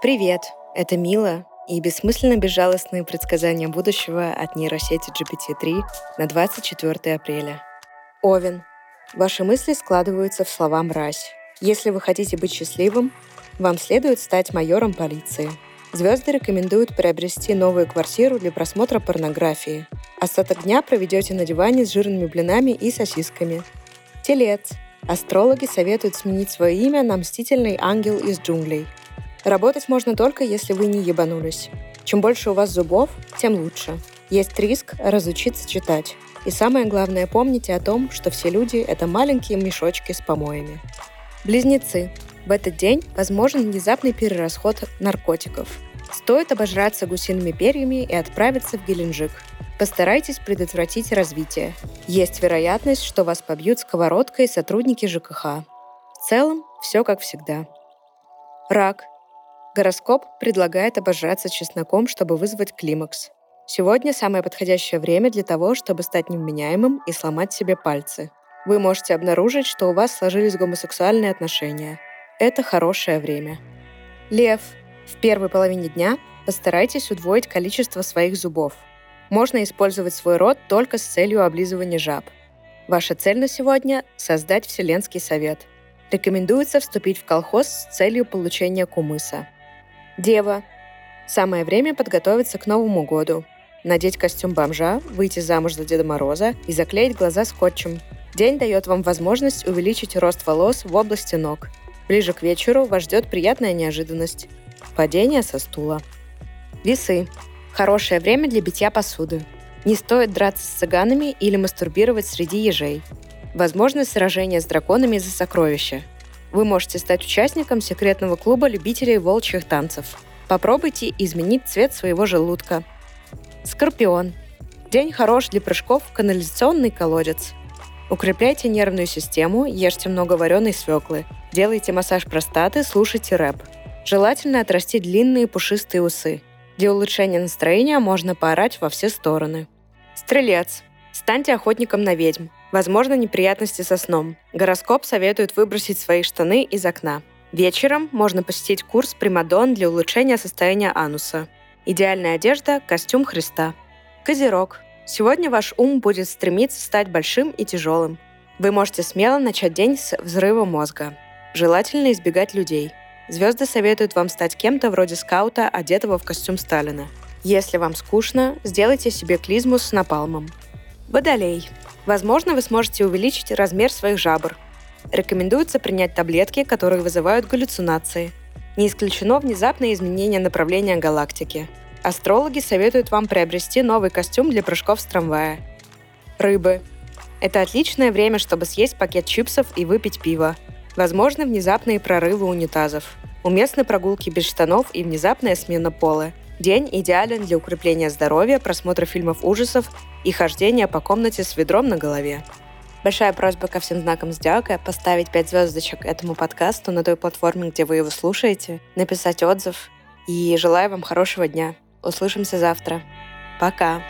Привет, это Мила и бессмысленно безжалостные предсказания будущего от нейросети GPT-3 на 24 апреля. Овен. Ваши мысли складываются в слова «мразь». Если вы хотите быть счастливым, вам следует стать майором полиции. Звезды рекомендуют приобрести новую квартиру для просмотра порнографии. Остаток дня проведете на диване с жирными блинами и сосисками. Телец. Астрологи советуют сменить свое имя на «Мстительный ангел из джунглей». Работать можно только, если вы не ебанулись. Чем больше у вас зубов, тем лучше. Есть риск разучиться читать. И самое главное, помните о том, что все люди — это маленькие мешочки с помоями. Близнецы. В этот день возможен внезапный перерасход наркотиков. Стоит обожраться гусиными перьями и отправиться в Геленджик. Постарайтесь предотвратить развитие. Есть вероятность, что вас побьют сковородкой сотрудники ЖКХ. В целом, все как всегда. Рак. Гороскоп предлагает обожраться чесноком, чтобы вызвать климакс. Сегодня самое подходящее время для того, чтобы стать невменяемым и сломать себе пальцы. Вы можете обнаружить, что у вас сложились гомосексуальные отношения. Это хорошее время. Лев. В первой половине дня постарайтесь удвоить количество своих зубов – можно использовать свой рот только с целью облизывания жаб. Ваша цель на сегодня – создать Вселенский совет. Рекомендуется вступить в колхоз с целью получения кумыса. Дева. Самое время подготовиться к Новому году. Надеть костюм бомжа, выйти замуж за Деда Мороза и заклеить глаза скотчем. День дает вам возможность увеличить рост волос в области ног. Ближе к вечеру вас ждет приятная неожиданность – падение со стула. Весы. Хорошее время для битья посуды. Не стоит драться с цыганами или мастурбировать среди ежей. Возможно сражение с драконами за сокровища. Вы можете стать участником секретного клуба любителей волчьих танцев. Попробуйте изменить цвет своего желудка. Скорпион. День хорош для прыжков в канализационный колодец. Укрепляйте нервную систему, ешьте много вареной свеклы, делайте массаж простаты, слушайте рэп. Желательно отрастить длинные пушистые усы – для улучшения настроения можно поорать во все стороны. Стрелец. Станьте охотником на ведьм. Возможно, неприятности со сном. Гороскоп советует выбросить свои штаны из окна. Вечером можно посетить курс Примадон для улучшения состояния ануса. Идеальная одежда – костюм Христа. Козерог. Сегодня ваш ум будет стремиться стать большим и тяжелым. Вы можете смело начать день с взрыва мозга. Желательно избегать людей. Звезды советуют вам стать кем-то вроде скаута, одетого в костюм Сталина. Если вам скучно, сделайте себе клизму с напалмом. Водолей. Возможно, вы сможете увеличить размер своих жабр. Рекомендуется принять таблетки, которые вызывают галлюцинации. Не исключено внезапное изменение направления галактики. Астрологи советуют вам приобрести новый костюм для прыжков с трамвая. Рыбы. Это отличное время, чтобы съесть пакет чипсов и выпить пиво. Возможны внезапные прорывы унитазов. Уместны прогулки без штанов и внезапная смена пола. День идеален для укрепления здоровья, просмотра фильмов ужасов и хождения по комнате с ведром на голове. Большая просьба ко всем знакам зодиака поставить 5 звездочек этому подкасту на той платформе, где вы его слушаете, написать отзыв. И желаю вам хорошего дня. Услышимся завтра. Пока!